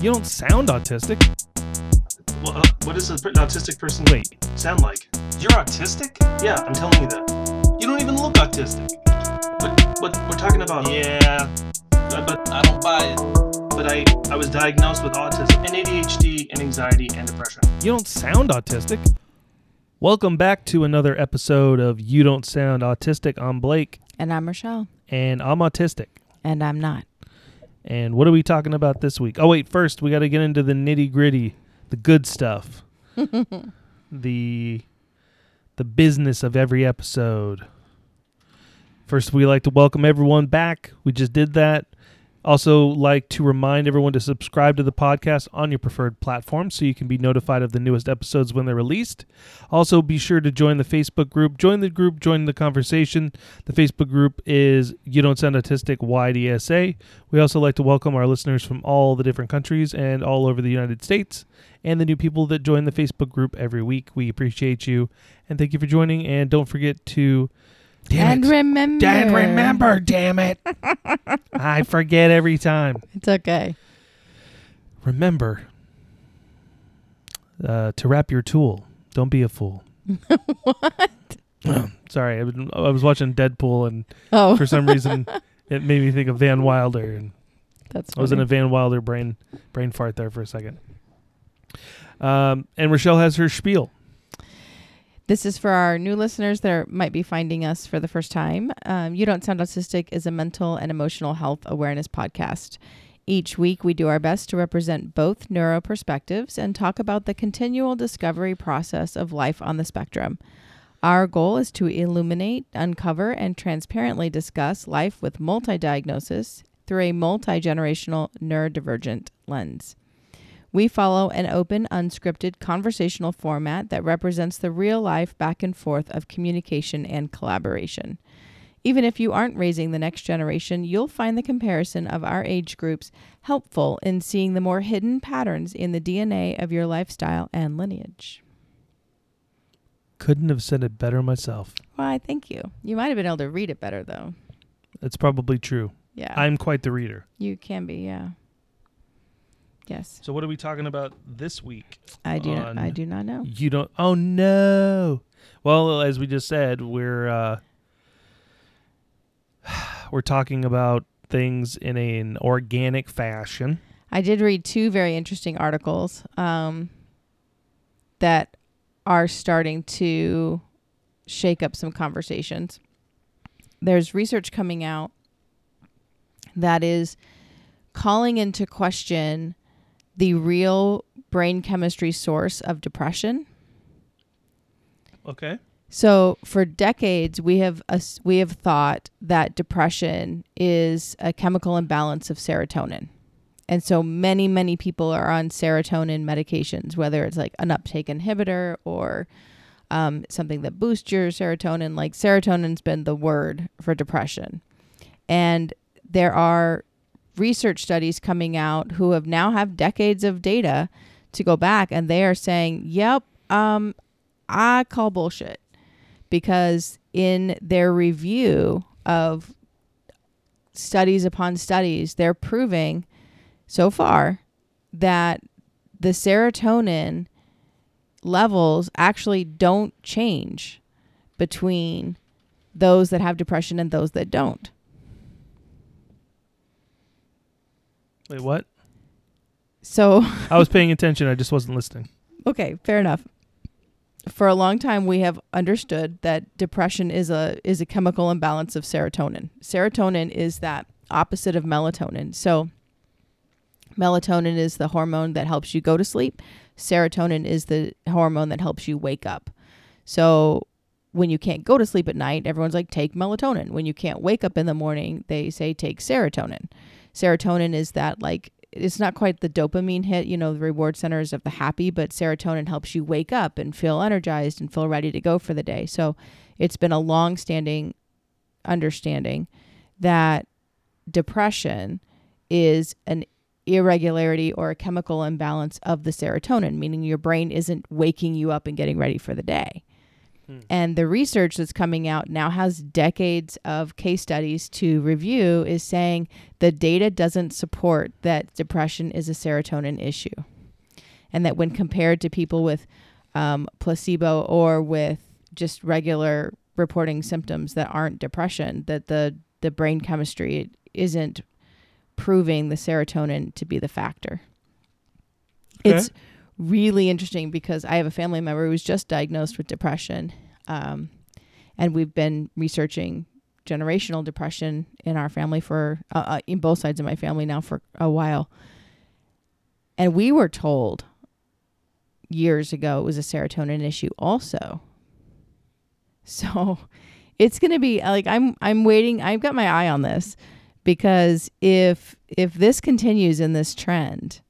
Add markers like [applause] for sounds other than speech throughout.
You don't sound autistic. Well, uh, what does an autistic person Wait. sound like? You're autistic? Yeah, I'm telling you that. You don't even look autistic. But but we're talking about yeah. uh, But I don't buy it. but I I was diagnosed with autism and ADHD and anxiety and depression. You don't sound autistic. Welcome back to another episode of You Don't Sound Autistic. I'm Blake, And I'm Rochelle. and I'm autistic. And I'm not. And what are we talking about this week? Oh, wait, first, we got to get into the nitty gritty, the good stuff, [laughs] the the business of every episode. First, we like to welcome everyone back. We just did that. Also, like to remind everyone to subscribe to the podcast on your preferred platform so you can be notified of the newest episodes when they're released. Also, be sure to join the Facebook group. Join the group, join the conversation. The Facebook group is You Don't Sound Autistic YDSA. We also like to welcome our listeners from all the different countries and all over the United States and the new people that join the Facebook group every week. We appreciate you and thank you for joining. And don't forget to. Damn and it. remember. And remember, damn it. [laughs] I forget every time. It's okay. Remember uh, to wrap your tool. Don't be a fool. [laughs] what? [clears throat] Sorry, I was, I was watching Deadpool, and Oh, for some reason, [laughs] it made me think of Van Wilder, and that's I was in a. Van Wilder brain brain fart there for a second. Um, and Rochelle has her spiel. This is for our new listeners that are, might be finding us for the first time. Um, you Don't Sound Autistic is a mental and emotional health awareness podcast. Each week, we do our best to represent both neuro perspectives and talk about the continual discovery process of life on the spectrum. Our goal is to illuminate, uncover, and transparently discuss life with multi diagnosis through a multi generational neurodivergent lens. We follow an open, unscripted conversational format that represents the real life back and forth of communication and collaboration. Even if you aren't raising the next generation, you'll find the comparison of our age groups helpful in seeing the more hidden patterns in the DNA of your lifestyle and lineage. Couldn't have said it better myself. Why, thank you. You might have been able to read it better, though. It's probably true. Yeah. I'm quite the reader. you can be, yeah. Yes. So, what are we talking about this week? I do not, I do not know. You don't. Oh no. Well, as we just said, we're uh, [sighs] we're talking about things in an organic fashion. I did read two very interesting articles um, that are starting to shake up some conversations. There's research coming out that is calling into question the real brain chemistry source of depression. Okay. So for decades we have us we have thought that depression is a chemical imbalance of serotonin. And so many many people are on serotonin medications whether it's like an uptake inhibitor or um, something that boosts your serotonin like serotonin's been the word for depression. And there are research studies coming out who have now have decades of data to go back and they are saying, "Yep, um I call bullshit." because in their review of studies upon studies, they're proving so far that the serotonin levels actually don't change between those that have depression and those that don't. Wait, what? So, I was [laughs] paying attention. I just wasn't listening. okay, fair enough. For a long time we have understood that depression is a is a chemical imbalance of serotonin. Serotonin is that opposite of melatonin. So melatonin is the hormone that helps you go to sleep. Serotonin is the hormone that helps you wake up. So when you can't go to sleep at night, everyone's like take melatonin. When you can't wake up in the morning, they say take serotonin. Serotonin is that like it's not quite the dopamine hit, you know, the reward centers of the happy, but serotonin helps you wake up and feel energized and feel ready to go for the day. So it's been a long standing understanding that depression is an irregularity or a chemical imbalance of the serotonin, meaning your brain isn't waking you up and getting ready for the day. Hmm. And the research that's coming out now has decades of case studies to review, is saying the data doesn't support that depression is a serotonin issue. And that when compared to people with um, placebo or with just regular reporting symptoms that aren't depression, that the, the brain chemistry isn't proving the serotonin to be the factor. Okay. It's really interesting because I have a family member who was just diagnosed with depression. Um, and we've been researching generational depression in our family for, uh, uh, in both sides of my family now for a while. And we were told years ago it was a serotonin issue also. So [laughs] it's going to be like I'm I'm waiting I've got my eye on this because if if this continues in this trend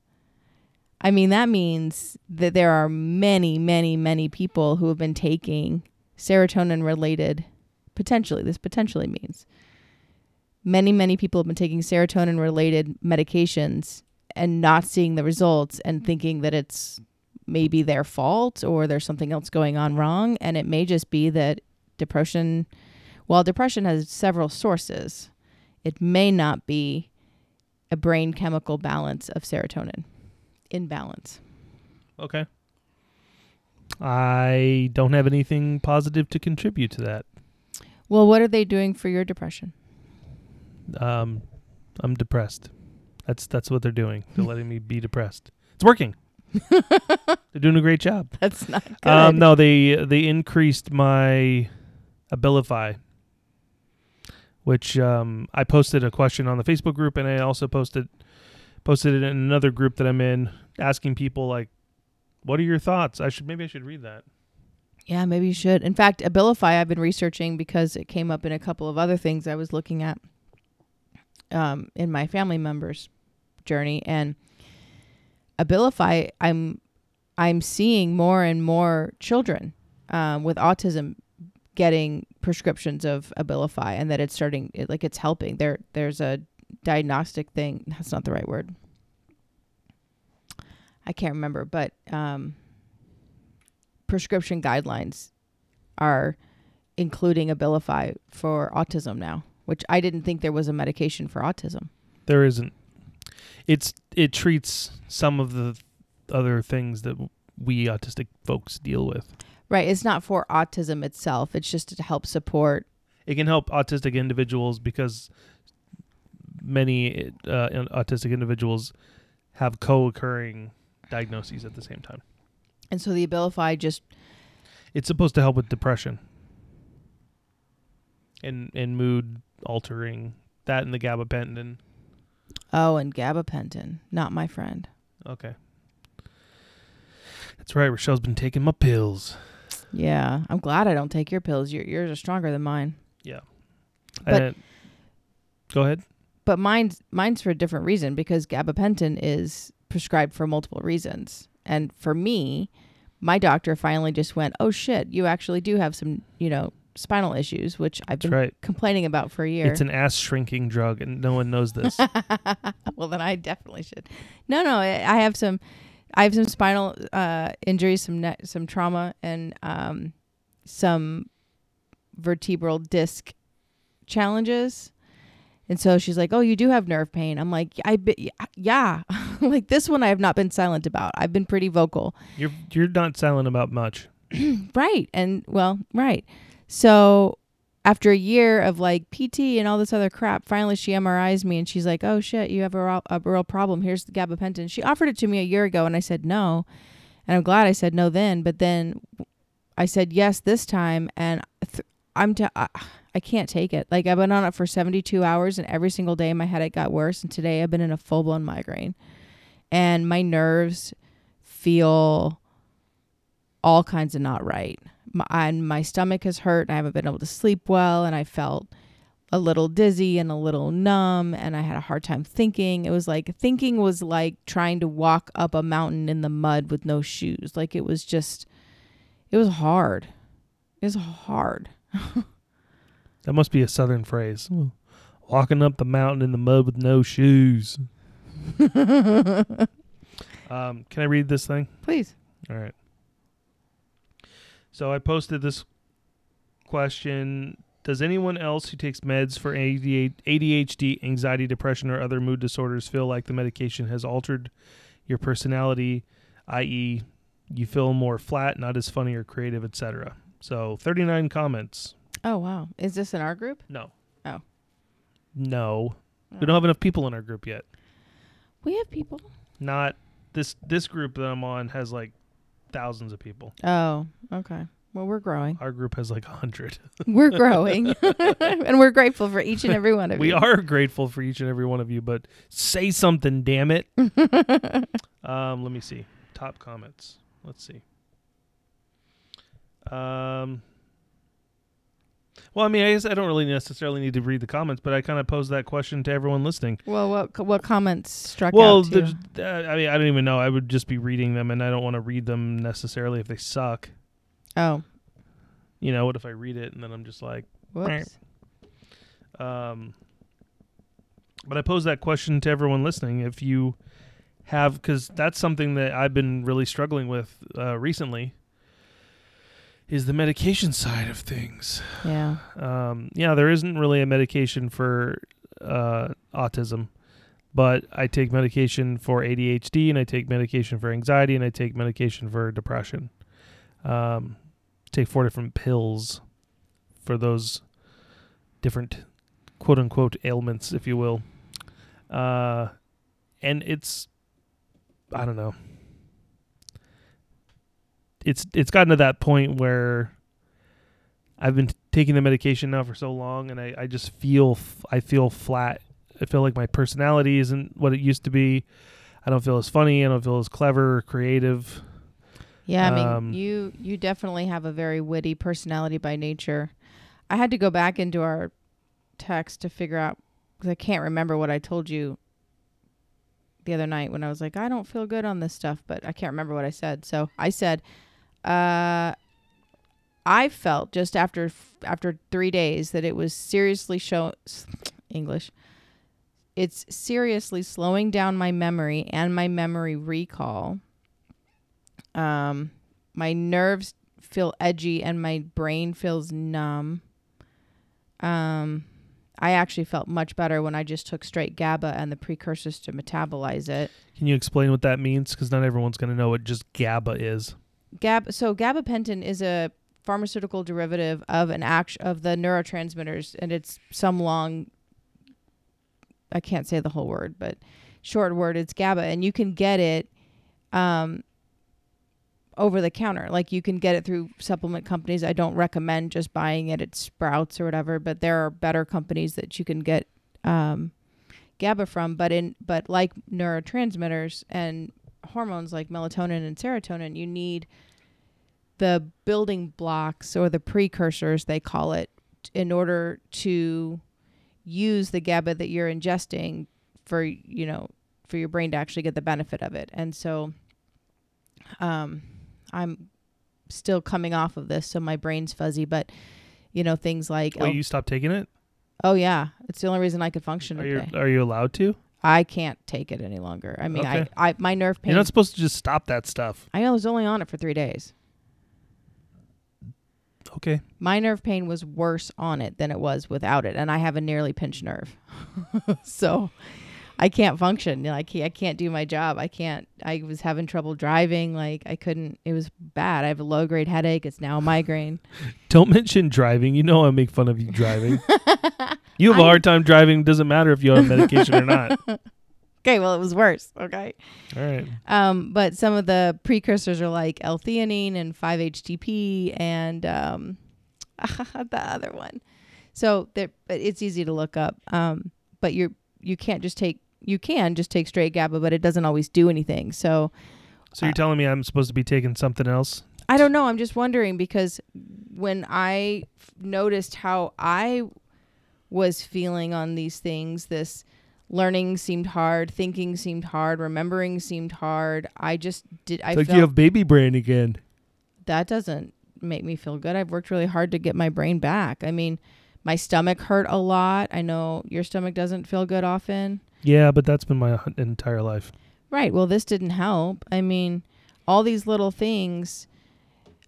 I mean that means that there are many many many people who have been taking serotonin related potentially this potentially means many many people have been taking serotonin related medications and not seeing the results and thinking that it's maybe their fault or there's something else going on wrong. And it may just be that depression while depression has several sources it may not be a brain chemical balance of serotonin imbalance Okay. I don't have anything positive to contribute to that. well what are they doing for your depression Um, I'm depressed. That's that's what they're doing. They're letting me be depressed. It's working. [laughs] they're doing a great job. that's not good Um, no, they they increased my Abilify, which um, I posted a question on the Facebook group, and I also posted posted it in another group that I'm in, asking people like, "What are your thoughts?" I should maybe I should read that. Yeah, maybe you should. In fact, Abilify I've been researching because it came up in a couple of other things I was looking at um, in my family members' journey. And Abilify, I'm I'm seeing more and more children um, with autism getting prescriptions of Abilify, and that it's starting it, like it's helping. There there's a diagnostic thing. That's not the right word. I can't remember, but um, prescription guidelines are including Abilify for autism now, which I didn't think there was a medication for autism. There isn't. It's it treats some of the other things that we autistic folks deal with. Right. It's not for autism itself. It's just to help support. It can help autistic individuals because many uh, autistic individuals have co-occurring diagnoses at the same time. And so the Abilify just It's supposed to help with depression and and mood altering. That and the gabapentin. oh, and gabapentin, not my friend. Okay. That's right. Rochelle's been taking my pills. Yeah, I'm glad I don't take your pills. Your yours are stronger than mine. Yeah. But- go ahead. But mine's mine's for a different reason because gabapentin is prescribed for multiple reasons. And for me, my doctor finally just went, "Oh shit, you actually do have some, you know, spinal issues, which I've been right. complaining about for a year." It's an ass shrinking drug, and no one knows this. [laughs] well, then I definitely should. No, no, I I have some, I have some spinal uh, injuries, some ne- some trauma, and um, some vertebral disc challenges. And so she's like, "Oh, you do have nerve pain." I'm like, "I be- yeah." [laughs] like this one I have not been silent about. I've been pretty vocal. you're you're not silent about much. [clears throat] Right. And well, right. So after a year of like PT and all this other crap, finally she MRIs me and she's like, "Oh shit, you have a, real- a real problem. Here's the gabapentin." She offered it to me a year ago and I said no. And I'm glad I said no then, but then I said yes this time and th- I'm t- I, I can't take it. Like I've been on it for 72 hours and every single day my headache got worse and today I've been in a full-blown migraine. And my nerves feel all kinds of not right. My, and my stomach has hurt and I haven't been able to sleep well and I felt a little dizzy and a little numb and I had a hard time thinking. It was like thinking was like trying to walk up a mountain in the mud with no shoes. Like it was just it was hard. It was hard. [laughs] That must be a southern phrase. Walking up the mountain in the mud with no shoes. [laughs] um, can I read this thing? Please. All right. So I posted this question Does anyone else who takes meds for ADHD, anxiety, depression, or other mood disorders feel like the medication has altered your personality, i.e., you feel more flat, not as funny or creative, etc.? So 39 comments. Oh wow, is this in our group? No. Oh. No. We Oh. don't have enough people in our group yet. We have people. Not this this group that I'm on has like thousands of people. Oh, okay. Well, we're growing. Our group has like a hundred. [laughs] We're growing, [laughs] and we're grateful for each and every one of we you. We are grateful for each and every one of you, but say something, damn it. [laughs] um, let me see. Top comments. Let's see. Um. Well, I mean, I guess I don't really necessarily need to read the comments, but I kind of posed that question to everyone listening. Well, what what comments struck Well, out there's- uh, I mean, I don't even know. I would just be reading them, and I don't want to read them necessarily if they suck. Oh, You know, what if I read it and then I'm just like, whoops. Um, but I pose that question to everyone listening. If you have, because that's something that I've been really struggling with uh, recently, is the medication side of things. Yeah. Um, yeah, there isn't really a medication for uh, autism, but I take medication for ADHD, and I take medication for anxiety, and I take medication for depression. Um, take four different pills for those different quote unquote ailments, if you will. Uh, and it's, I don't know. It's it's gotten to that point where I've been t- taking the medication now for so long, and I, I just feel f- I feel flat. I feel like my personality isn't what it used to be. I don't feel as funny. I don't feel as clever or creative. Yeah, I mean, Um, you you definitely have a very witty personality by nature. I had to go back into our text to figure out because I can't remember what I told you the other night when I was like, I don't feel good on this stuff, but I can't remember what I said. So I said, uh, I felt just after after three days that it was seriously show English. It's seriously slowing down my memory and my memory recall. Um, my nerves feel edgy and my brain feels numb. Um, I actually felt much better when I just took straight GABA and the precursors to metabolize it. Can you explain what that means? Because not everyone's going to know what just GABA is. Gab so gabapentin is a pharmaceutical derivative of an act of the neurotransmitters and it's some long I can't say the whole word, but short word it's GABA and you can get it um over the counter. Like you can get it through supplement companies. I don't recommend just buying it at Sprouts or whatever, but there are better companies that you can get um GABA from, but in but like neurotransmitters and hormones like melatonin and serotonin, you need the building blocks or the precursors they call it in order to use the GABA that you're ingesting for you know for your brain to actually get the benefit of it. And so um I'm still coming off of this so my brain's fuzzy but you know things like Wait, you stopped taking it? oh yeah it's the only reason I could function Are you are you allowed to? I can't take it any longer. I mean Okay. I, I my nerve pain You're not supposed to just stop that stuff. I was only on it for 3 days. Okay. my nerve pain was worse on it than it was without it and i have a nearly pinched nerve [laughs] so i can't function you know, I, can't, I can't do my job i can't i was having trouble driving like i couldn't it was bad i have a low grade headache it's now a migraine [laughs] Don't mention driving. You know I make fun of you driving. [laughs] you have a I- hard time driving. Doesn't matter if you're on medication or not. [laughs] okay well it was worse okay All right. um, but some of the precursors are like l-theanine and 5-htp and um, the other one so there but it's easy to look up um, but you're you can't just take you can just take straight GABA, but it doesn't always do anything. So So you're uh, telling me I'm supposed to be taking something else? I don't know. I'm just wondering because when I f- noticed how I was feeling on these things, this learning seemed hard, thinking seemed hard, remembering seemed hard. I just did. I It's like you have baby brain again. that doesn't make me feel good. I've worked really hard to get my brain back. I mean, my stomach hurt a lot. I know your stomach doesn't feel good often. Yeah, but that's been my entire life. Right. Well, this didn't help. I mean, all these little things,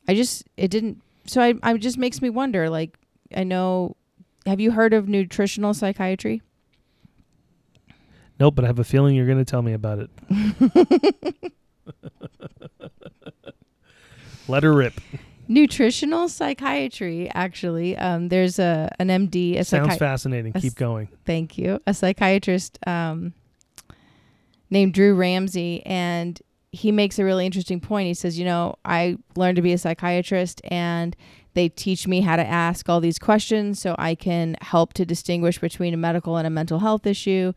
I just, it didn't so I, I just makes me wonder. Like, I know. Have you heard of nutritional psychiatry? Nope, but I have a feeling you're going to tell me about it. [laughs] Let her rip. Nutritional psychiatry, actually. Um, there's a an MD, a Sounds psychi- fascinating. a Keep going. thank you, a psychiatrist um, named Drew Ramsey, and he makes a really interesting point. He says, you know, I learned to be a psychiatrist, and they teach me how to ask all these questions so I can help to distinguish between a medical and a mental health issue.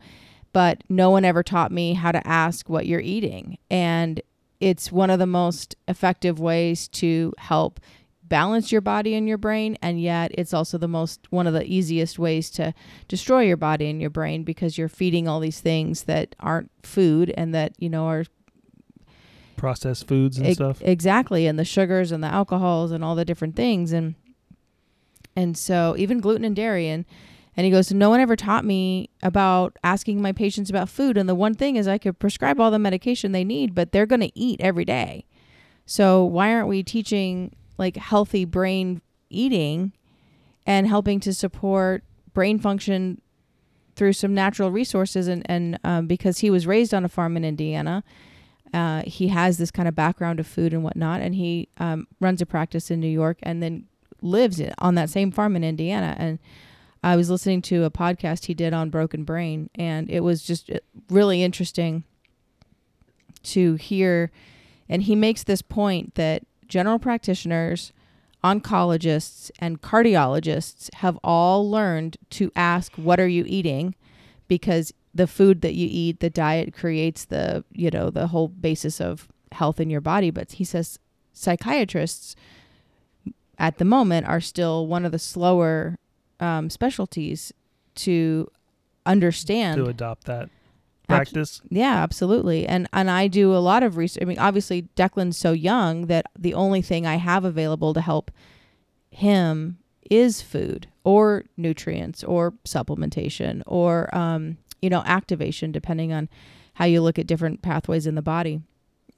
But no one ever taught me how to ask what you're eating. And it's one of the most effective ways to help balance your body and your brain and yet it's also the most one of the easiest ways to destroy your body and your brain because you're feeding all these things that aren't food and that you know are Processed foods and Ex- stuff. Exactly, and the sugars and the alcohols and all the different things and and so even gluten and dairy and and he goes, no one ever taught me about asking my patients about food. And the one thing is, I could prescribe all the medication they need, but they're going to eat every day. So why aren't we teaching like healthy brain eating and helping to support brain function through some natural resources? And and um, because he was raised on a farm in Indiana, uh, he has this kind of background of food and whatnot, and he um, runs a practice in New York and then lives on that same farm in Indiana. And I was listening to a podcast he did on Broken Brain, and it was just uh, really interesting to hear. And he makes this point that general practitioners, oncologists, and cardiologists have all learned to ask, What are you eating? Because the food that you eat, the diet creates the, you know, the whole basis of health in your body. But he says psychiatrists at the moment are still one of the slower um, specialties to understand to adopt that practice. yeah, absolutely. And and I do a lot of research. I mean, obviously Declan's so young that the only thing I have available to help him is food or nutrients or supplementation or um, you know, activation depending on how you look at different pathways in the body.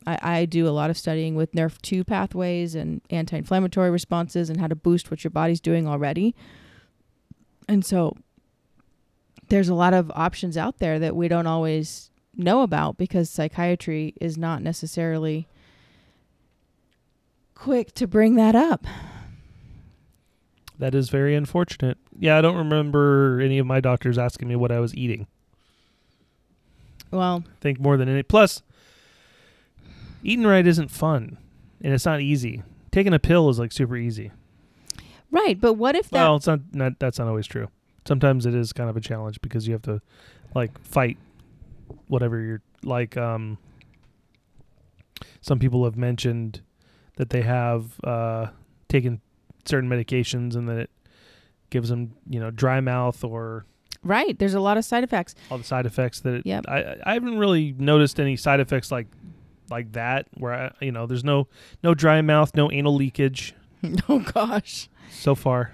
I, I do a lot of studying with Nrf2 pathways and anti inflammatory responses and how to boost what your body's doing already. And so there's a lot of options out there that we don't always know about because psychiatry is not necessarily quick to bring that up. That is very unfortunate. Yeah, I don't remember any of my doctors asking me what I was eating. Well, I think more than any. Plus, eating right isn't fun, and it's not easy. Taking a pill is like super easy. Right, but what if that Well, it's not, not. That's not always true. Sometimes it is kind of a challenge because you have to, like, fight whatever you're like. Um, some people have mentioned that they have uh, taken certain medications and that it gives them, you know, dry mouth or right, there's a lot of side effects. all the side effects that it, Yep. I I haven't really noticed any side effects like like that where I, you know there's no no dry mouth no anal leakage [laughs] oh gosh. so far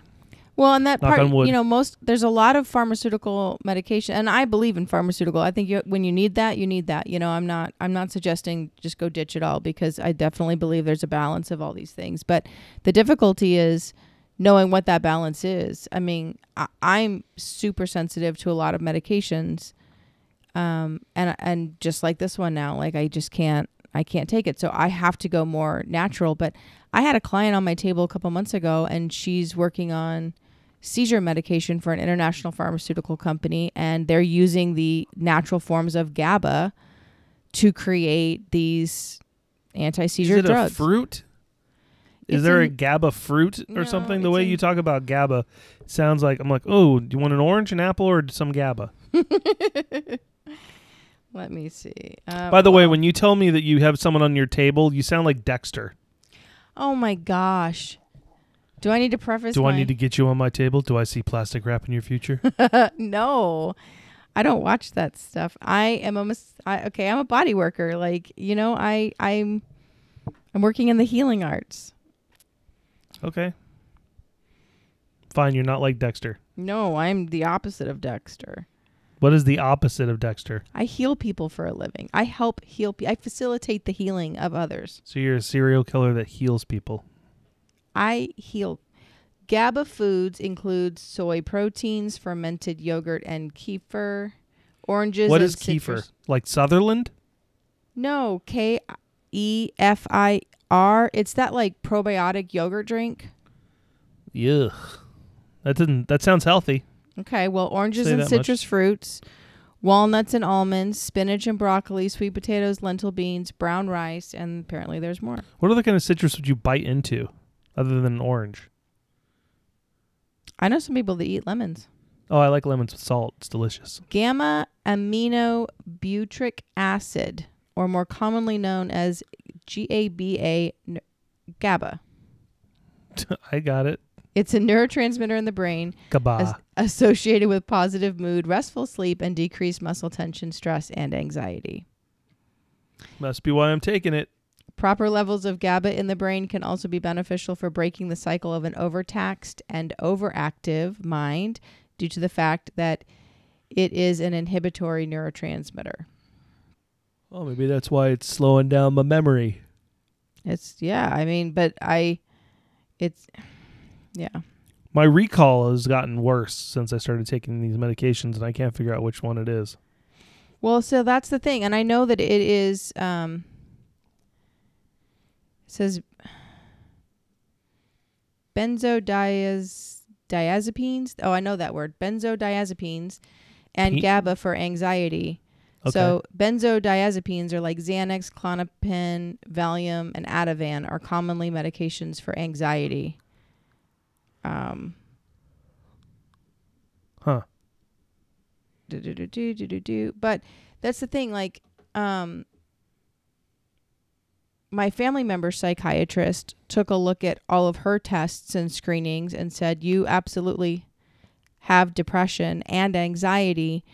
Well, and that Knock part, you know, most there's a lot of pharmaceutical medication, and I believe in pharmaceutical. I think you, when you need that, you need that. You know, I'm not I'm not suggesting just go ditch it all because I definitely believe there's a balance of all these things. But the difficulty is knowing what that balance is. I mean, I, I'm super sensitive to a lot of medications, um, and and just like this one now, like I just can't I can't take it. So I have to go more natural. But I had a client on my table a couple months ago, and she's working on seizure medication for an international pharmaceutical company, and they're using the natural forms of GABA to create these anti-seizure is it drugs. a fruit is It's there a GABA fruit or No, something the way in- you talk about GABA sounds like I'm like oh do you want an orange an apple or some GABA [laughs] Let me see. Uh, by the way when you tell me that you have someone on your table you sound like Dexter oh my gosh, do I need to preface? do I my- need to get you on my table do I see plastic wrap in your future [laughs] no, I don't watch that stuff. I am a mis- I, okay. I'm a body worker. Like you know, I I'm I'm working in the healing arts. okay fine you're not like Dexter No, I'm the opposite of Dexter. What is the opposite of Dexter I heal people for a living. I help heal. Pe- I facilitate the healing of others. So you're a serial killer that heals people. I heal. GABA foods include soy proteins, fermented yogurt, and kefir. Oranges. What is kefir? Like Sutherland? No, K E F I R. It's that like probiotic yogurt drink. Yuck. That didn't. That sounds healthy. Okay, well, oranges Say and that much. citrus fruits, walnuts and almonds, spinach and broccoli, sweet potatoes, lentil beans, brown rice, and apparently there's more. What other kind of citrus would you bite into, other than an orange? I know some people that eat lemons. Oh, I like lemons with salt. It's delicious. Gamma aminobutyric acid, or more commonly known as GABA, GABA. [laughs] I got it. It's a neurotransmitter in the brain as- associated with positive mood, restful sleep, and decreased muscle tension, stress, and anxiety. Must be why I'm taking it. Proper levels of GABA in the brain can also be beneficial for breaking the cycle of an overtaxed and overactive mind due to the fact that it is an inhibitory neurotransmitter. Oh, maybe that's why it's slowing down my memory. It's yeah, I mean, but I it's yeah. My recall has gotten worse since I started taking these medications, and I can't figure out which one it is. Well, so that's the thing, and I know that it is. Um, it says benzodiaz diazepines. Oh, I know that word. Benzodiazepines and Pe- GABA for anxiety. So benzodiazepines are like Xanax, Klonopin, Valium, and Ativan are commonly medications for anxiety. Um. Huh. do do do do do do do. But that's the thing. Like, um, my family member psychiatrist took a look at all of her tests and screenings and said, "You absolutely have depression and anxiety."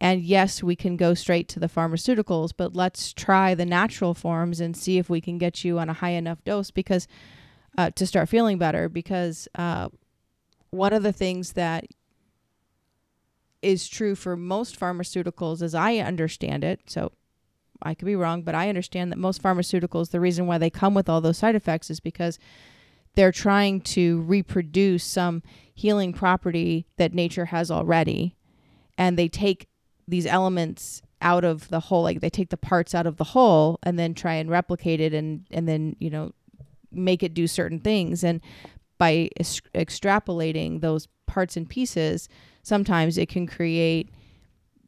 And yes, we can go straight to the pharmaceuticals, but let's try the natural forms and see if we can get you on a high enough dose because uh, to start feeling better. Because uh, one of the things that is true for most pharmaceuticals, as I understand it. So I could be wrong, but I understand that most pharmaceuticals, the reason why they come with all those side effects is because they're trying to reproduce some healing property that nature has already. And they take these elements out of the whole, like they take the parts out of the whole and then try and replicate it and, and then, you know, make it do certain things. And by es- extrapolating those parts and pieces, sometimes it can create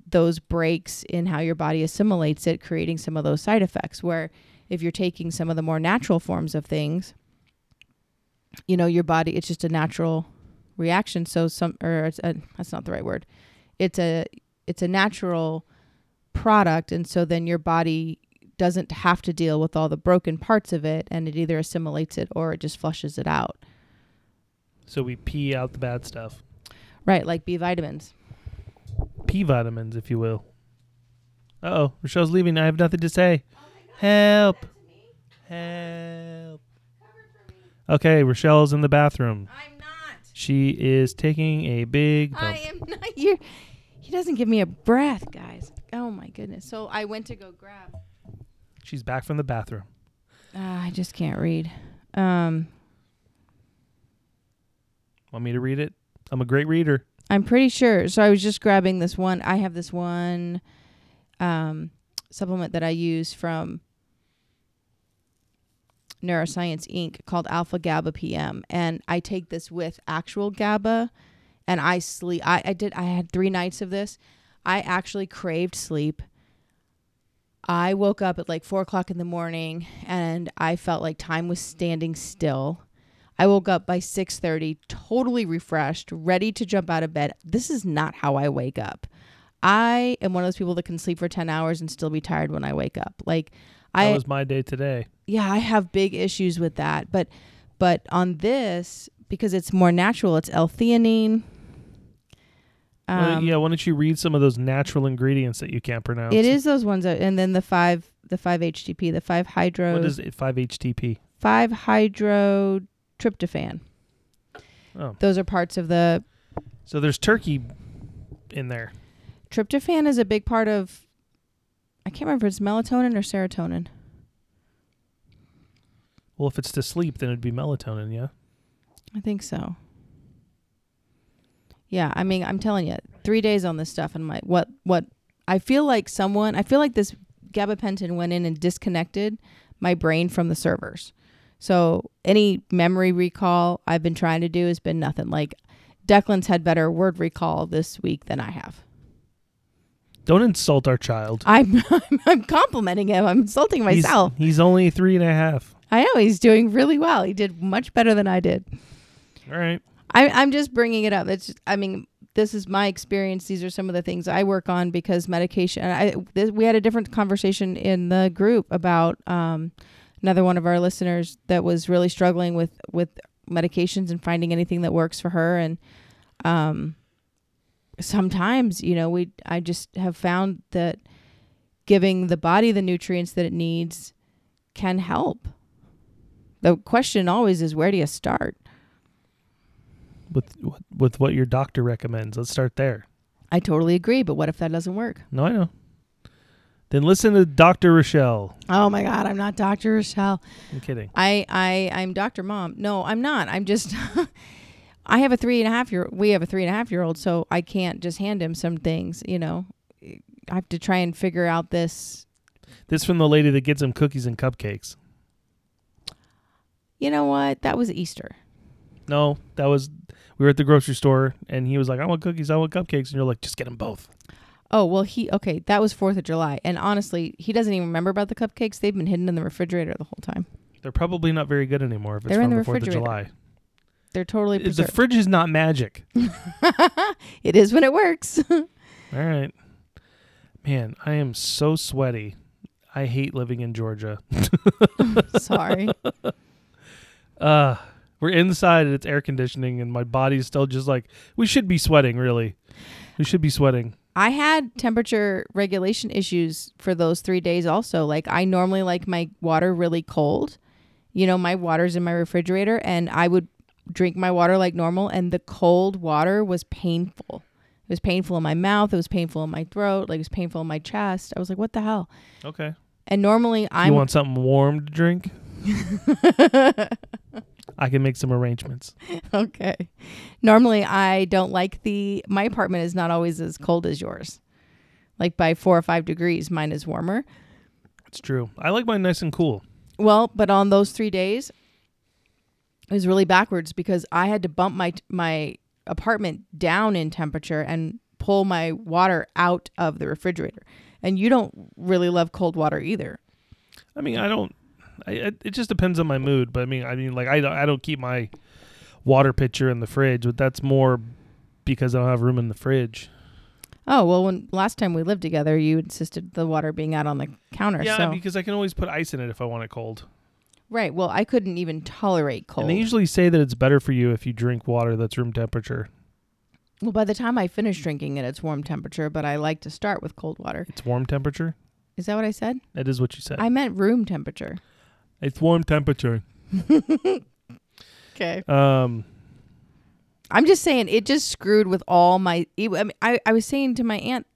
those breaks in how your body assimilates it, creating some of those side effects. Where if you're taking some of the more natural forms of things, you know, your body, it's just a natural reaction. So some, or a, that's not the right word. It's a, it's a natural product. And so then your body doesn't have to deal with all the broken parts of it and it either assimilates it or it just flushes it out. So we pee out the bad stuff. Right. Like B vitamins. P vitamins, if you will. Uh oh, Rochelle's leaving. I have nothing to say. Help. Help. Okay, Rochelle's in the bathroom. I'm not. She is taking a big dump. I am not [laughs] here. He doesn't give me a breath, guys. Oh my goodness. So I went to go grab. She's back from the bathroom. Ah, I just can't read. Um, Want me to read it? I'm a great reader. I'm pretty sure. So I was just grabbing this one. I have this one um, supplement that I use from Neuroscience Inc. called Alpha GABA PM, and I take this with actual GABA, and I sleep. I, I did. I had three nights of this. I actually craved sleep. I woke up at like four o'clock in the morning, and I felt like time was standing still. I woke up by 6:30 totally refreshed, ready to jump out of bed. This is not how I wake up. I am one of those people that can sleep for 10 hours and still be tired when I wake up. Like That I was my day today. yeah, I have big issues with that. But but on this because it's more natural, it's L-theanine. Um, yeah, why don't you read some of those natural ingredients that you can't pronounce? It is those ones that, and then the 5 the 5-HTP, the 5 hydro What is it? 5-HTP. 5 hydrotryptophan. Oh, Those are parts of the so there's turkey in there. tryptophan is a big part of I can't remember if it's melatonin or serotonin. Well, if it's to sleep, then it'd be melatonin, yeah. I think so. Yeah, I mean, I'm telling you, three days on this stuff, and my what what I feel like someone, I feel like this gabapentin went in and disconnected my brain from the servers. So any memory recall I've been trying to do has been nothing. Like Declan's had better word recall this week than I have. Don't insult our child. [laughs] I'm I'm, I'm complimenting him. I'm insulting He's- myself. He's, only three and a half. I know he's doing really well. He did much better than I did. All right. I, I'm just bringing it up. It's, I mean, this is my experience. These are some of the things I work on because medication. I th- we had a different conversation in the group about um, another one of our listeners that was really struggling with with medications and finding anything that works for her. And um, sometimes, you know, we I just have found that giving the body the nutrients that it needs can help. The question always is, where do you start? With with what your doctor recommends. Let's start there. I totally agree, but what if that doesn't work? No, I know. Then listen to Dr. Rochelle. Oh my God, I'm not Dr. Rochelle. I'm kidding. I, I, I'm Dr. Mom. No, I'm not. I'm just, [laughs] I have a three and a half year, we have a three and a half year old, so I can't just hand him some things, you know. I have to try and figure out this. This from the lady that gets him cookies and cupcakes. You know what? That was Easter. No, that was we were at the grocery store and he was like, "I want cookies, I want cupcakes," and you're like, "Just get them both." Oh, well, he, okay, that was 4th of July. And honestly, he doesn't even remember about the cupcakes. They've been hidden in the refrigerator the whole time. They're probably not very good anymore if it's They're in from the the Fourth of refrigerator. July. They're totally The fridge is not magic. [laughs] it is when it works. [laughs] All right, man, I am so sweaty. I hate living in Georgia. [laughs] Sorry. Uh we're inside and it's air conditioning and my body's still just like we should be sweating really. We should be sweating. I had temperature regulation issues for those three days also. Like I normally like my water really cold. You know, my water's in my refrigerator and I would drink my water like normal and the cold water was painful. It was painful in my mouth, it was painful in my throat, like it was painful in my chest. I was like, what the hell? Okay. And normally I'm you want something warm to drink? [laughs] I can make some arrangements. [laughs] okay. Normally I don't like the my apartment is not always as cold as yours. Like by 4 or 5 degrees, mine is warmer. It's true. I like mine nice and cool. Well, but on those three days, it was really backwards because I had to bump my my apartment down in temperature and pull my water out of the refrigerator. And you don't really love cold water either. I mean, I don't. I, it just depends on my mood, but I mean, I mean, like I don't, I don't keep my water pitcher in the fridge, but that's more because I don't have room in the fridge. Oh well, when last time we lived together, you insisted the water being out on the counter. Yeah, so because I can always put ice in it if I want it cold. right. Well, I couldn't even tolerate cold. And they usually say that it's better for you if you drink water that's room temperature. well, by the time I finish drinking it, it's warm temperature. But I like to start with cold water. It's warm temperature. Is that what I said? That is what you said. I meant room temperature. It's warm temperature. Okay. Um, I'm just saying it just screwed with all my. I, mean, I, I was saying to my aunt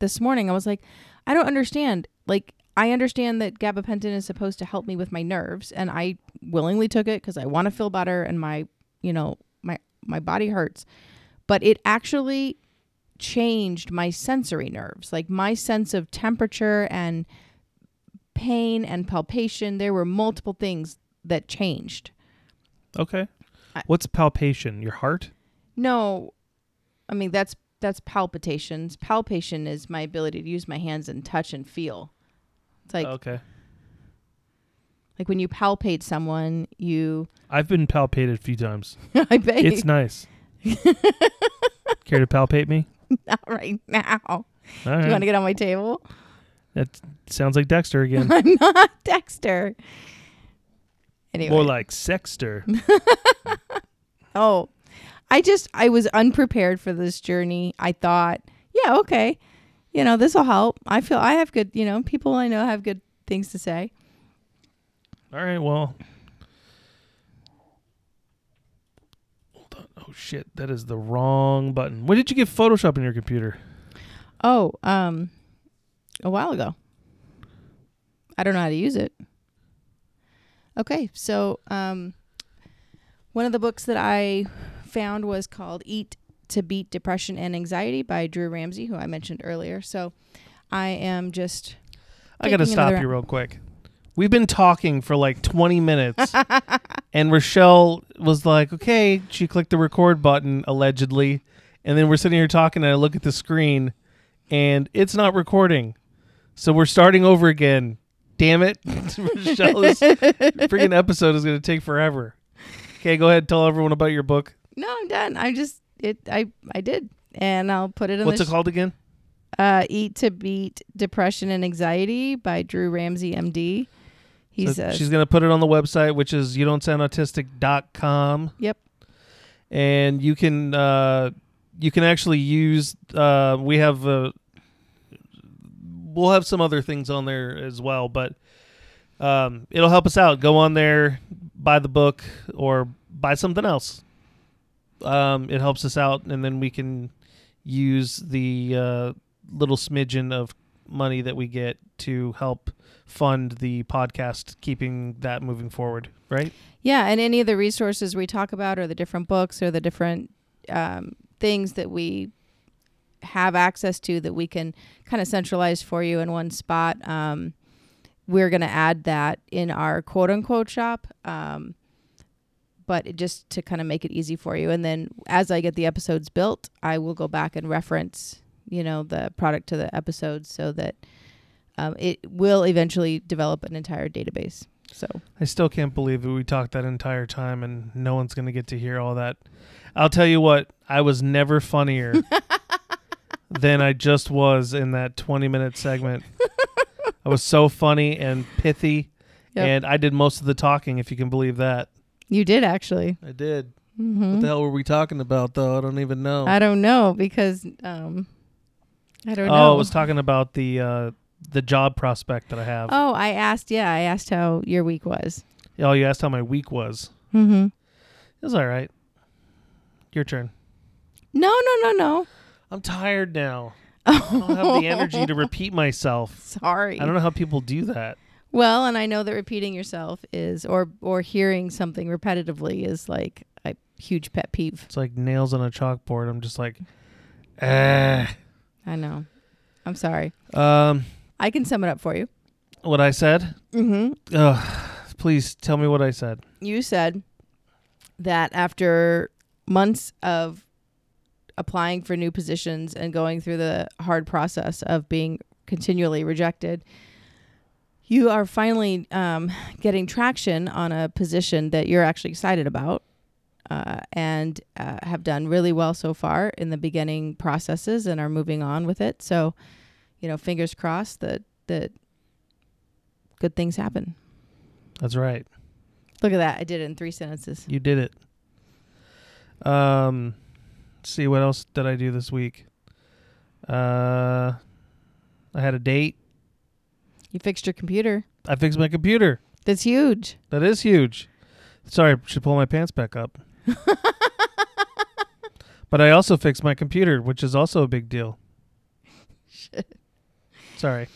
this morning, I was like, I don't understand. Like, I understand that gabapentin is supposed to help me with my nerves, and I willingly took it because I want to feel better, and my, you know, my my body hurts, but it actually changed my sensory nerves, like my sense of temperature and pain and palpation. There were multiple things that changed. okay. I- What's palpation? Your heart? No, I mean that's that's palpitations. Palpation is my ability to use my hands and touch and feel. It's like okay. like when you palpate someone, you. I've been palpated a few times. [laughs] I bet It's nice. [laughs] Care to palpate me? not right now. All Do you want to get on my table? That sounds like Dexter again. [laughs] I'm not Dexter. Anyway, More like Sexter. [laughs] oh, I just I was unprepared for this journey. I thought, yeah, okay, you know, this will help. I feel I have good, you know, people I know have good things to say. All right, well. Hold on. Oh shit, that is the wrong button. When did you get Photoshop in your computer? Oh, um, a while ago. I don't know how to use it. Okay, so um, One of the books that I found was called Eat to Beat Depression and Anxiety by Drew Ramsey, who I mentioned earlier. So I am just. I got to stop you real quick. We've been talking for like 20 minutes, [laughs] and Rochelle was like, okay. She clicked the record button, allegedly. And then we're sitting here talking, and I look at the screen, and it's not recording. So we're starting over again. Damn it. [laughs] Rochelle, this freaking episode is going to take forever. Okay, go ahead. Tell everyone about your book. No, I'm done. I just it. I I did, and I'll put it in. What's the it called again? Uh, Eat to Beat Depression and Anxiety by Drew Ramsey, MD. He's So a she's going to put it on the website, which is you don't sound autistic.com. Yep. And you can uh, you can actually use uh, we have uh, we'll have some other things on there as well, but um, it'll help us out. Go on there, buy the book or buy something else. Um, it helps us out, and then we can use the uh, little smidgen of money that we get to help fund the podcast, keeping that moving forward. Right? Yeah, and any of the resources we talk about, or the different books, or the different um, things that we have access to that we can kind of centralize for you in one spot. Um, we're going to add that in our quote unquote shop, um, but just to kind of make it easy for you. And then as I get the episodes built, I will go back and reference, you know, the product to the episodes so that um, it will eventually develop an entire database. So I still can't believe that we talked that entire time and no one's going to get to hear all that. I'll tell you what, I was never funnier [laughs] than I just was in that 20 minute segment. [laughs] I was so funny and pithy, Yep. and I did most of the talking, if you can believe that. you did actually. I did. Mm-hmm. What the hell were we talking about, though? I don't even know. I don't know because um, I don't oh, know. I was talking about the uh, the job prospect that I have. oh, I asked. Yeah, I asked how your week was. Oh, you asked how my week was. Mm-hmm. It was all right. Your turn. No, no, no, no. I'm tired now. I don't have the energy to [laughs] repeat myself. Sorry. I don't know how people do that. Well, and I know that repeating yourself is, or or hearing something repetitively is like a huge pet peeve. It's like nails on a chalkboard. I'm just like, eh. I know. I'm sorry. Um, I can sum it up for you. what I said? Mm-hmm. Ugh, please tell me what I said. You said that after months of applying for new positions and going through the hard process of being continually rejected, you are finally um, getting traction on a position that you're actually excited about uh, and uh, have done really well so far in the beginning processes and are moving on with it. So, you know, fingers crossed that that good things happen. That's right. Look at that. I did it in three sentences. You did it. Um, let's see what else did I do this week? Uh, I had a date. You fixed your computer. I fixed my computer. That's huge. That is huge. Sorry, I should pull my pants back up. [laughs] but I also fixed my computer, which is also a big deal. Sorry.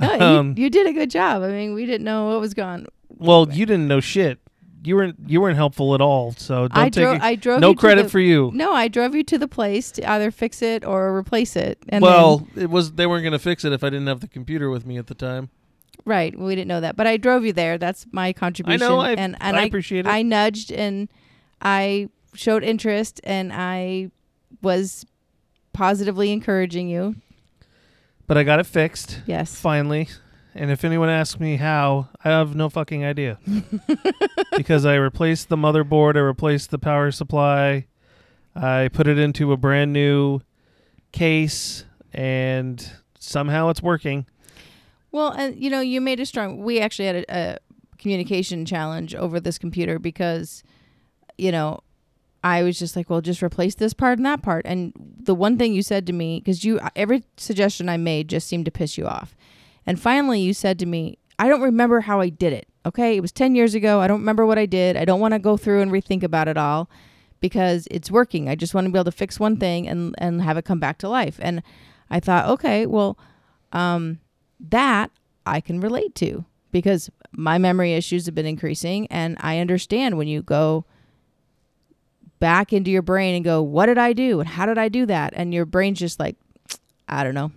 No, Um, you, you did a good job. I mean, we didn't know what was gone. well, you didn't know shit. You weren't you weren't helpful at all. So don't I drove. I drove. no you credit the- for you. No, I drove you to the place to either fix it or replace it. And well, it was they weren't going to fix it if I didn't have the computer with me at the time. right, we didn't know that, but I drove you there. That's my contribution. I, know. and and I I, appreciate it. I nudged and I showed interest and I was positively encouraging you. but I got it fixed Yes. finally. And if anyone asks me how, I have no fucking idea. [laughs] because I replaced the motherboard, I replaced the power supply, I put it into a brand new case, and somehow it's working. Well, and you know, you made a strong. We actually had a, a communication challenge over this computer because, you know, I was just like, well, just replace this part and that part. And the one thing you said to me, because you every suggestion I made just seemed to piss you off, and finally you said to me, I don't remember how I did it. Okay, it was ten years ago. I don't remember what I did. I don't want to go through and rethink about it all because it's working. I just want to be able to fix one thing and and have it come back to life. And I thought, okay, well, um, that I can relate to. because my memory issues have been increasing and I understand when you go back into your brain and go, "What did I do? And how did I do that?" and your brain's just like, I don't know.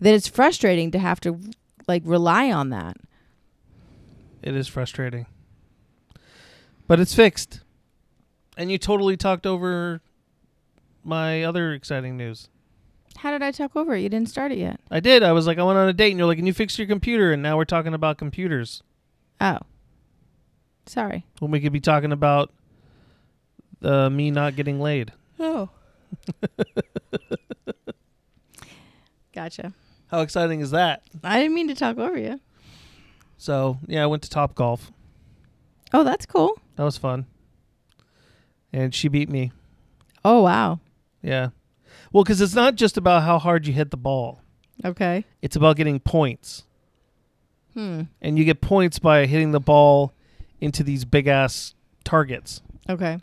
Then it's frustrating to have to like rely on that. It is frustrating. But it's fixed. And you totally talked over my other exciting news. How did I talk over it? You didn't start it yet. I did. I was like, I went on a date, and you're like, and you fixed your computer, and now we're talking about computers. Oh. Sorry. When we could be talking about uh, me not getting laid. Oh. [laughs] gotcha. How exciting is that? I didn't mean to talk over you. So yeah, I went to Top Golf. Oh, that's cool. That was fun. And she beat me. Oh, wow. Yeah. Well, because it's not just about how hard you hit the ball. Okay. It's about getting points. Hmm. And you get points by hitting the ball into these big ass targets. Okay.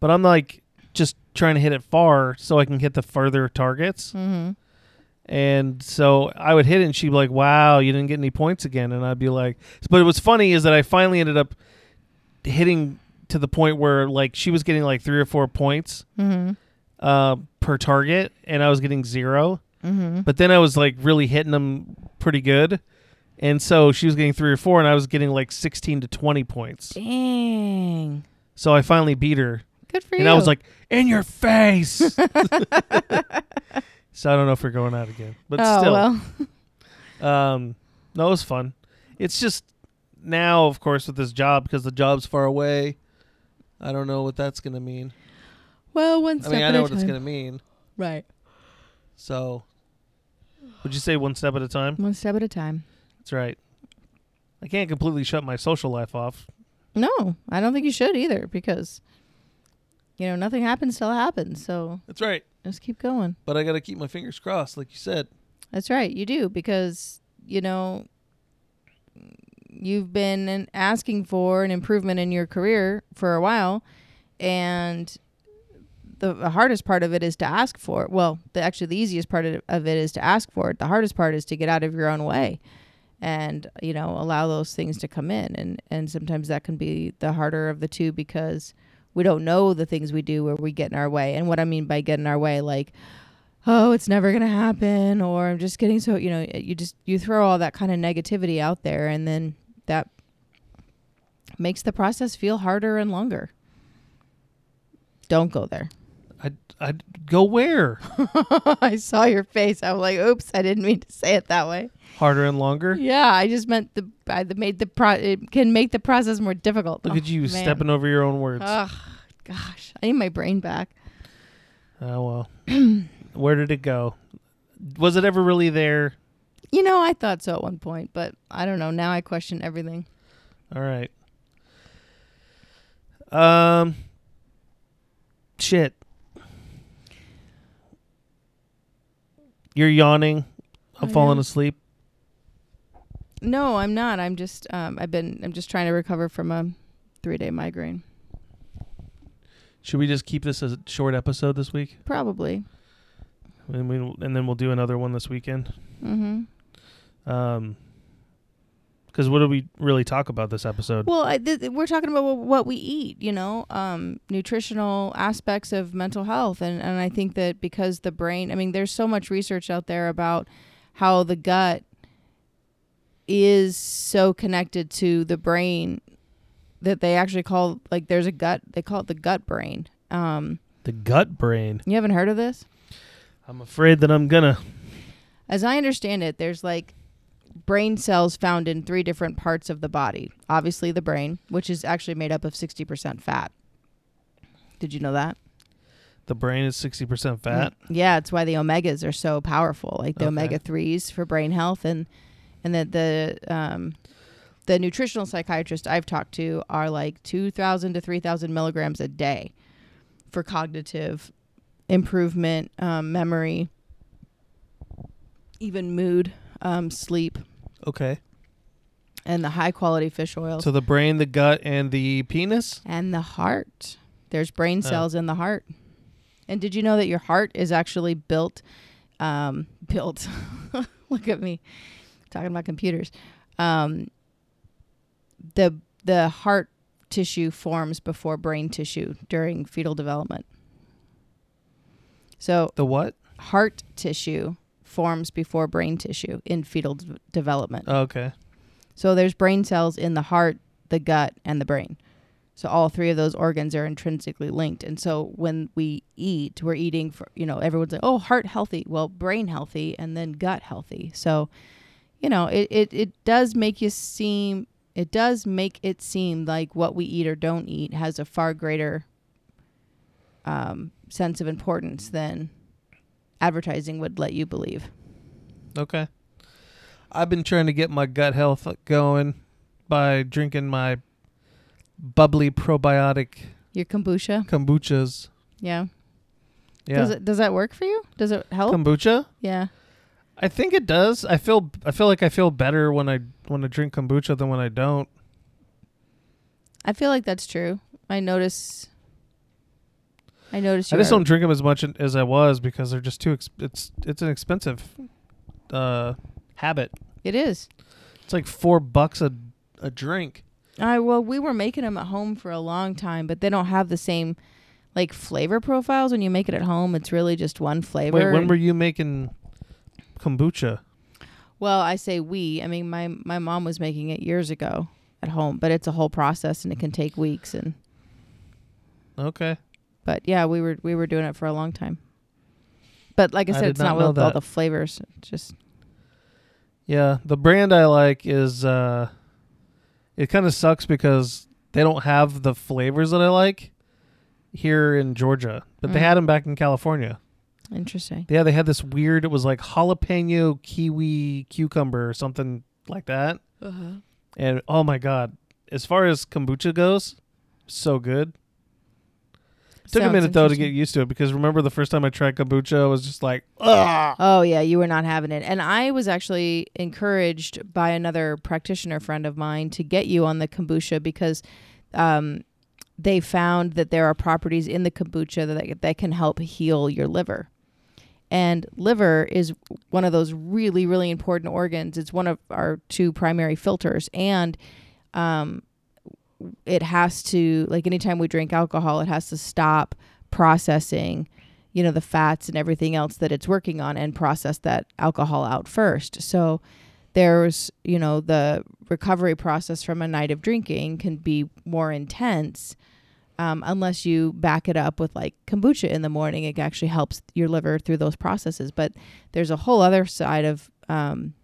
But I'm like just trying to hit it far so I can hit the further targets. Mm-hmm. And so I would hit it and she'd be like, Wow, you didn't get any points again. And I'd be like, But what's funny is that I finally ended up hitting to the point where like she was getting like three or four points Mm-hmm. uh, per target and I was getting zero. Mm-hmm. But then I was like really hitting them pretty good. And so she was getting three or four and I was getting like 16 to 20 points. Dang. So I finally beat her. Good for and you. And I was like, in your face. [laughs] [laughs] so I don't know if we're going out again. But oh, still. well. [laughs] Um, no, it was fun. It's just now, of course, with this job because the job's far away. I don't know what that's gonna mean. Well, one step. I mean, I know what time. it's gonna mean. Right. So, would you say one step at a time? One step at a time. That's right. I can't completely shut my social life off. No, I don't think you should either because, you know, nothing happens till it happens. So That's right. just keep going. But I got to keep my fingers crossed, like you said. That's right. You do because, you know, you've been an- asking for an improvement in your career for a while. And the, the hardest part of it is to ask for it. Well, the, actually, the easiest part of of it is to ask for it. The hardest part is to get out of your own way and, you know, allow those things to come in. And, and sometimes that can be the harder of the two because we don't know the things we do where we get in our way. And what I mean by get in our way, like, oh, it's never going to happen, or I'm just getting so, you know, you just, you throw all that kind of negativity out there, and then that makes the process feel harder and longer. Don't go there. I I go where [laughs] I saw your face. I was like, oops, I didn't mean to say it that way. harder and longer. Yeah, I just meant the, I made the pro, it can make the process more difficult. Look Oh, at you man. stepping over your own words. Ugh, gosh, I need my brain back. oh well. [clears throat] where did it go? Was it ever really there? You know, I thought so at one point, but I don't know. Now I question everything. All right. Um. Shit. You're yawning. I'm I falling am. asleep. No, I'm not. I'm just um I've been I'm just trying to recover from a 3-day migraine. Should we just keep this as a short episode this week, Probably. and we and then we'll do another one this weekend? Mhm. Um. Because what do we really talk about this episode? Well, I, th- we're talking about what we eat, you know, um, nutritional aspects of mental health, and and I think that because the brain, I mean, there's so much research out there about how the gut is so connected to the brain that they actually call like there's a gut they call it the gut brain. Um, the gut brain. you haven't heard of this? I'm afraid that I'm gonna. As I understand it, there's like brain cells found in three different parts of the body. Obviously, the brain, which is actually made up of 60% fat. Did you know that? The brain is sixty percent fat. Mm. Yeah, it's why the omegas are so powerful, like the Okay. omega 3s for brain health and and that the um the nutritional psychiatrists I've talked to are like 2000 to 3000 milligrams a day for cognitive improvement, um, memory, even mood, um, sleep, Okay. and the high quality fish oil, So the brain, the gut, and the penis. and the heart. There's brain Oh. cells in the heart. And did you know that your heart is actually built, um, [laughs] built? look at me, talking about computers. um, the the heart tissue forms before brain tissue during fetal development. So The what? heart tissue forms before brain tissue in fetal d- development. Oh, okay. So there's brain cells in the heart, the gut, and the brain. So all three of those organs are intrinsically linked. And so when we eat, we're eating for, you know, everyone's like, oh, heart healthy. Well, brain healthy and then gut healthy. So, you know, it, it, it does make you seem, it does make it seem like what we eat or don't eat has a far greater um, sense of importance than advertising would let you believe. Okay. I've been trying to get my gut health going by drinking my bubbly probiotic Your kombucha. kombuchas. Yeah. Yeah. Does it does that work for you? Does it help? Kombucha? yeah. I think it does. I feel I feel like I feel better when I when I drink kombucha than when I don't. I feel like that's true. I notice. I notice. I just don't drink them as much as I was because they're just too. Ex- it's it's an expensive uh, habit. It is. It's like four bucks a a drink. I well, we were making them at home for a long time, but they don't have the same like flavor profiles when you make it at home. It's really just one flavor. Wait, when were you making kombucha? well, I say we. I mean, my my mom was making it years ago at home, but it's a whole process and it can take weeks. And Okay. But yeah, we were we were doing it for a long time. But like I I said, did it's not not with all the flavors. It's just Yeah, the brand I like is uh it kind of sucks because they don't have the flavors that I like here in Georgia, but they Mm. had them back in California. interesting. Yeah, they had this weird it was like jalapeno kiwi cucumber or something like that. Uh-huh. And oh my god, as far as kombucha goes, so good. Took a minute though to get used to it because remember the first time I tried kombucha, I was just like, ah. Oh yeah, you were not having it. And I was actually encouraged by another practitioner friend of mine to get you on the kombucha because um, they found that there are properties in the kombucha that that can help heal your liver. And liver is one of those really really important organs. It's one of our two primary filters and um, it has to like anytime we drink alcohol, it has to stop processing you know the fats and everything else that it's working on and process that alcohol out first. So there's you know the recovery process from a night of drinking can be more intense um, unless you back it up with like kombucha in the morning it actually helps your liver through those processes. But there's a whole other side of um,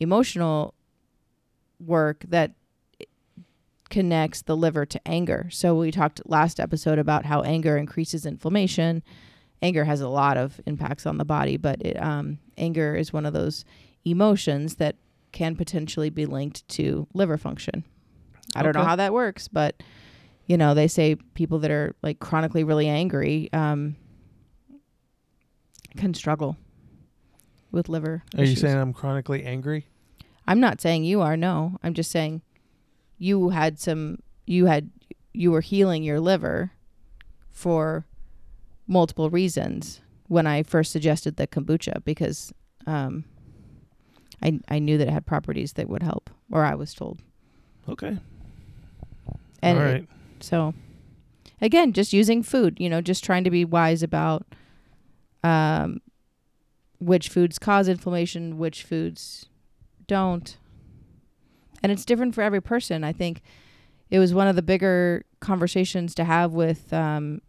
emotional work that connects the liver to anger so we talked last episode about how anger increases inflammation anger has a lot of impacts on the body, but it, um, anger is one of those emotions that can potentially be linked to liver function. I don't know how that works, but you know they say people that are like chronically really angry um, can struggle with liver. Are you saying I'm chronically angry? I'm not saying you are. No, I'm just saying you had some. You had you were healing your liver for multiple reasons when I first suggested the kombucha because um, I I knew that it had properties that would help, or I was told. Okay. And All it- so again, just using food, you know, just trying to be wise about um, which foods cause inflammation, which foods don't. And it's different for every person. I think it was one of the bigger conversations to have with um,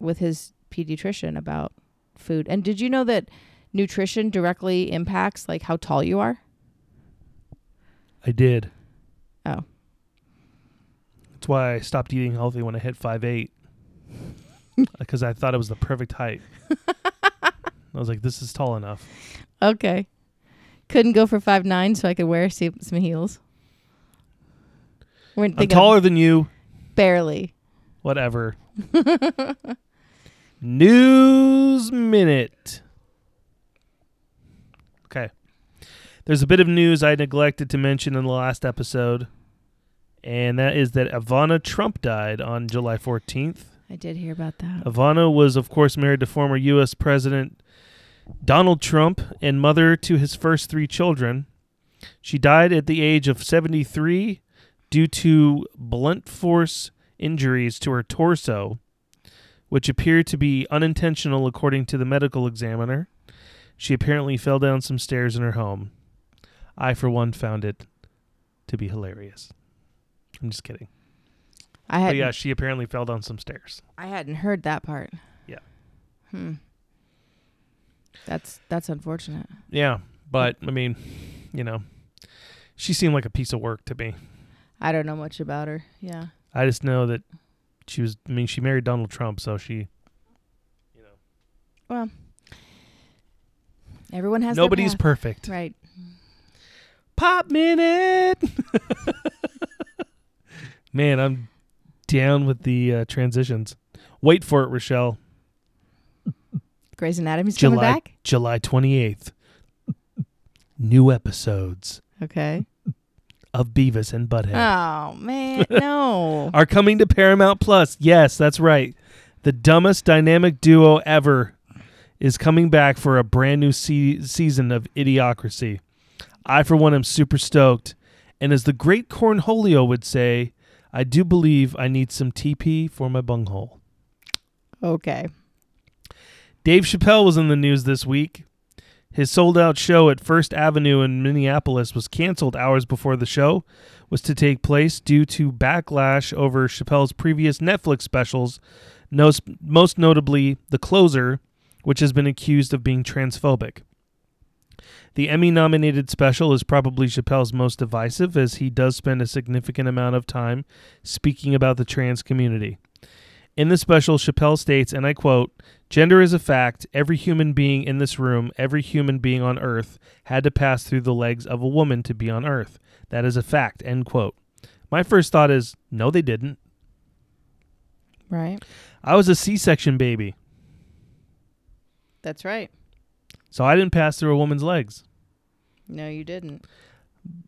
with his pediatrician about food. And did you know that nutrition directly impacts like how tall you are? I did. Oh. That's why I stopped eating healthy when I hit five eight. [laughs] Because I thought it was the perfect height. [laughs] I was like, this is tall enough. Okay. Couldn't go for five nine, so I could wear some, some heels. We're I'm taller than you. barely. Whatever. [laughs] News Minute. Okay. There's a bit of news I neglected to mention in the last episode, and that is that Ivana Trump died on July 14th. I did hear about that. Ivana was, of course, married to former U.S. President Donald Trump and mother to his first three children. She died at the age of 73 due to blunt force injuries to her torso, which appeared to be unintentional according to the medical examiner. She apparently fell down some stairs in her home. I, for one, found it to be hilarious. I'm just kidding. I hadn't, yeah, she apparently fell down some stairs. I hadn't heard that part. Yeah. Hmm. That's that's unfortunate. Yeah, but I mean, you know, she seemed like a piece of work to me. I don't know much about her. Yeah. I just know that she was. I mean, she married Donald Trump, so she. You know, Well, everyone has nobody's perfect. right. Pop minute. [laughs] Man, I'm down with the uh, transitions. Wait for it, Rochelle. Grey's Anatomy's coming back. July 28th. New episodes Okay. Of Beavis and Butthead Oh man, [laughs] no. are coming to Paramount Plus. Yes, that's right. The dumbest dynamic duo ever is coming back for a brand new se- season of Idiocracy. I, for one, am super stoked. And as the great Cornholio would say, I do believe I need some TP for my bunghole. okay. Dave Chappelle was in the news this week. His sold out show at First Avenue in Minneapolis was canceled hours before the show was to take place due to backlash over Chappelle's previous Netflix specials, most notably The Closer, which has been accused of being transphobic. The Emmy nominated special is probably Chappelle's most divisive, as he does spend a significant amount of time speaking about the trans community. In the special, Chappelle states, and I quote, Gender is a fact. Every human being in this room, every human being on earth, had to pass through the legs of a woman to be on earth. That is a fact. End quote. My first thought is, no, they didn't. Right. I was a C section baby, That's right. so I didn't pass through a woman's legs. No, you didn't.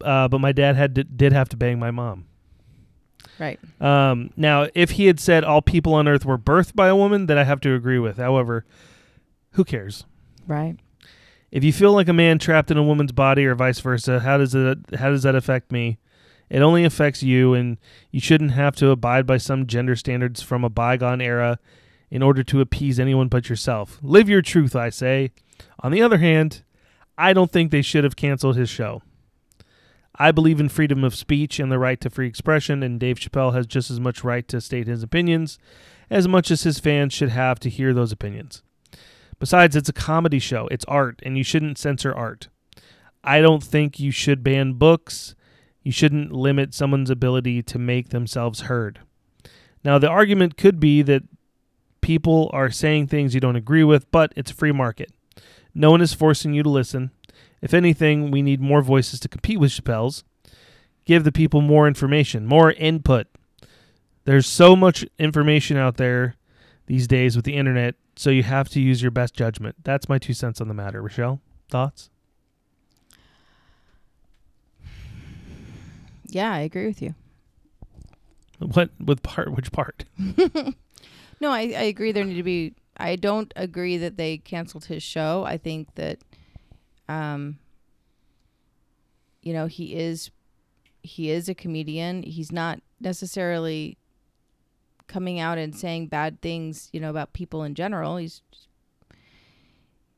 Uh, but my dad had to, did have to bang my mom. Right. Um, now, if he had said all people on earth were birthed by a woman, then I have to agree with. However, who cares? Right. If you feel like a man trapped in a woman's body or vice versa, how does it how does that affect me? It only affects you and you shouldn't have to abide by some gender standards from a bygone era in order to appease anyone but yourself. Live your truth, I say. On the other hand, I don't think they should have canceled his show. I believe in freedom of speech and the right to free expression, and Dave Chappelle has just as much right to state his opinions as much as his fans should have to hear those opinions. Besides, it's a comedy show. It's art, and you shouldn't censor art. I don't think you should ban books. You shouldn't limit someone's ability to make themselves heard. Now, the argument could be that people are saying things you don't agree with, but it's a free market. No one is forcing you to listen. If anything, we need more voices to compete with Chappelle's. Give the people more information, more input. There's so much information out there these days with the internet, so you have to use your best judgment. That's my two cents on the matter. Rochelle, thoughts? Yeah, I agree with you. What with part? Which part? [laughs] No, I, I agree there need to be I don't agree that they canceled his show. I think that um you know, he is he is a comedian. He's not necessarily coming out and saying bad things, you know, about people in general. He's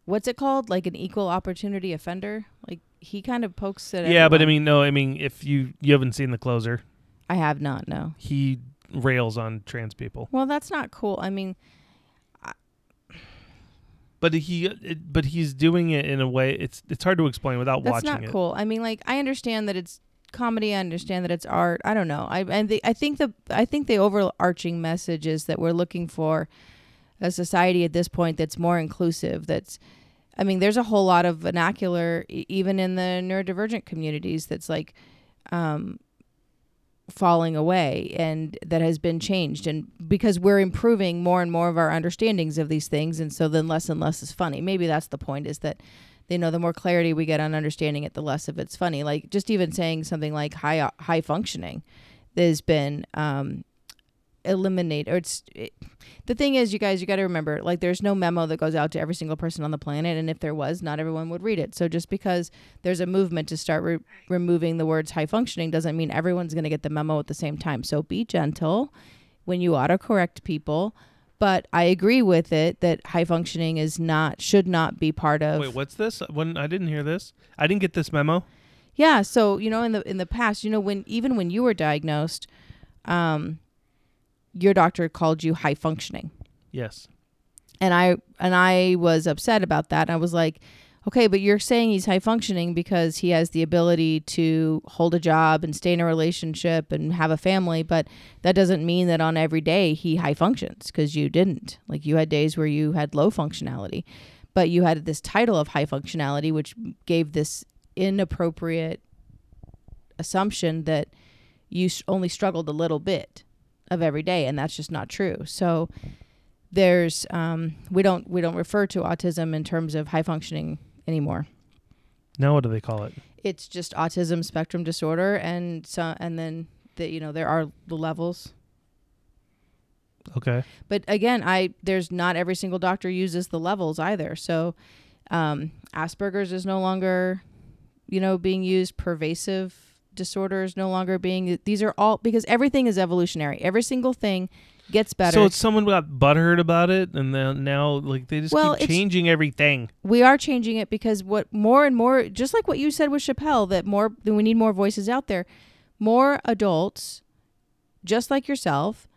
what's it called? Like an equal opportunity offender? Like he kind of pokes at Yeah, but I mean, no, I mean, if you you haven't seen the closer, I have not, no. he rails on trans people, Well, that's not cool. I mean, but he it, but he's doing it in a way. It's it's hard to explain without That's watching not it. cool. I mean, like I understand that it's comedy. I understand that it's art. I don't know. I and the, I think the I think the overarching message is that we're looking for a society at this point that's more inclusive. That's I mean, there's a whole lot of vernacular even in the neurodivergent communities that's like um, falling away and that has been changed. And because we're improving more and more of our understandings of these things and so then less and less is funny. Maybe that's the point is that you know the more clarity we get on understanding it the less of it's funny. Like just even saying something like high high functioning there's been um eliminate or it's it, the thing is you guys you got to remember like there's no memo that goes out to every single person on the planet and if there was not everyone would read it so just because there's a movement to start re- removing the words high functioning doesn't mean everyone's going to get the memo at the same time so be gentle when you autocorrect people but i agree with it that high functioning is not should not be part of Wait, what's this? When I didn't hear this. I didn't get this memo. Yeah, so you know, in the in the past, you know, when even when you were diagnosed, um, your doctor called you high functioning, Yes. and I and I was upset about that. I was like, okay, but you're saying he's high functioning because he has the ability to hold a job and stay in a relationship and have a family, but that doesn't mean that on every day he high functions because you didn't. Like you had days where you had low functionality, but you had this title of high functionality, which gave this inappropriate assumption that you only struggled a little bit of every day, and that's just not true. So there's um, we don't we don't refer to autism in terms of high functioning anymore. Now what do they call it? It's just autism spectrum disorder, and so and then the you know there are the levels. Okay. But again, I there's not every single doctor uses the levels either. So um, Asperger's is no longer, you know, being used. Pervasive disorder is no longer being. These are all because everything is evolutionary. Every single thing gets better. So it's someone got butthurt about it, and then now like they just Well, keep changing everything. we are changing it because what more and more, just like what you said with Chappelle, that more that we need more voices out there. More adults, just like yourself,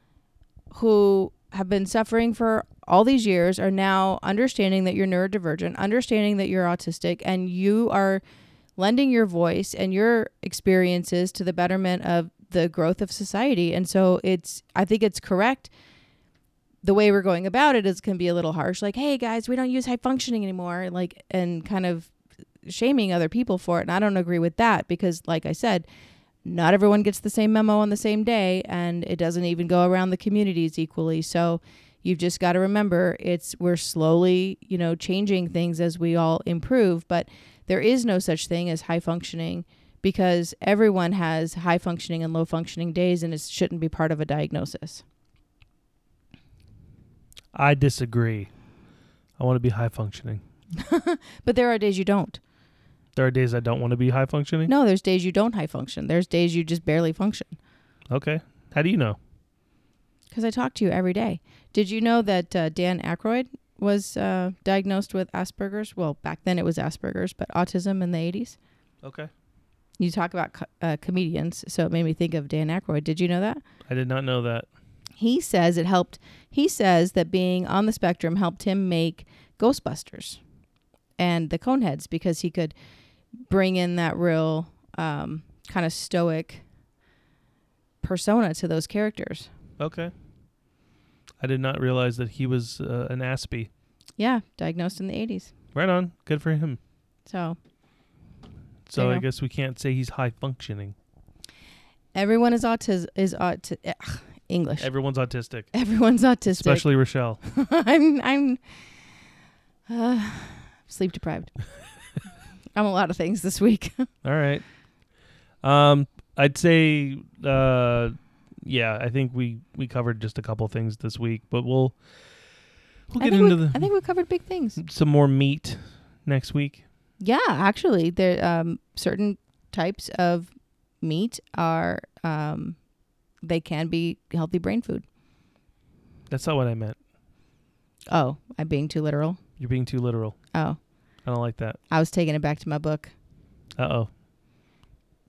who have been suffering for all these years are now understanding that you're neurodivergent, understanding that you're autistic, and you are lending your voice and your experiences to the betterment of the growth of society. And so it's, I think it's correct. The way we're going about it is can be a little harsh, like, "Hey guys, we don't use high functioning anymore," like, and kind of shaming other people for it. And I don't agree with that because, like I said, not everyone gets the same memo on the same day and it doesn't even go around the communities equally so you've just got to remember it's we're slowly you know changing things as we all improve but there is no such thing as high functioning because everyone has high functioning and low functioning days and it shouldn't be part of a diagnosis I disagree. I want to be high functioning. [laughs] but there are days you don't There are days I don't want to be high functioning. no there's days you don't high function there's days you just barely function Okay. How do you know? because i talk to you every day did you know that uh, dan Aykroyd was uh, diagnosed with asperger's well back then it was asperger's but autism in the 80s Okay. you talk about co- uh, comedians so it made me think of dan Aykroyd. did you know that I did not know that. he says it helped he says that being on the spectrum helped him make ghostbusters and the coneheads because he could bring in that real um, kind of stoic persona to those characters Okay. I did not realize that he was uh, an Aspie. yeah diagnosed in the 80s Right on. Good for him. so So. I guess we can't say he's high functioning. everyone is autism is auti- ugh, english Everyone's autistic, [laughs] everyone's autistic especially Rochelle. [laughs] i'm i'm uh, sleep deprived [laughs] i'm a lot of things this week All right. Um, I'd say, uh, yeah, I think we we covered just a couple things this week, but we'll we'll get into we, the I think we covered big things. some more meat next week. Yeah, actually, there um, certain types of meat are um, they can be healthy brain food. That's not what I meant. Oh, I'm being too literal. You're being too literal. Oh, I don't like that. I was taking it back to my book. Uh oh.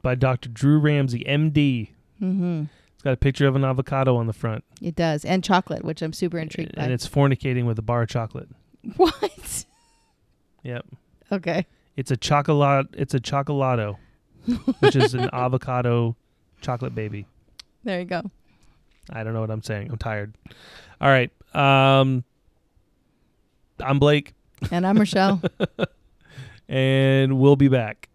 By Dr. Drew Ramsey, MD. Mm-hmm. It's got a picture of an avocado on the front, It does, and chocolate, which I'm super intrigued by. and it's fornicating with a bar of chocolate. [laughs] what? Yep. Okay. It's a chocolate. It's a chocolato, which is an [laughs] avocado chocolate baby. There you go. I don't know what I'm saying. I'm tired. All right. Um, I'm Blake, And I'm Rochelle. [laughs] and we'll be back.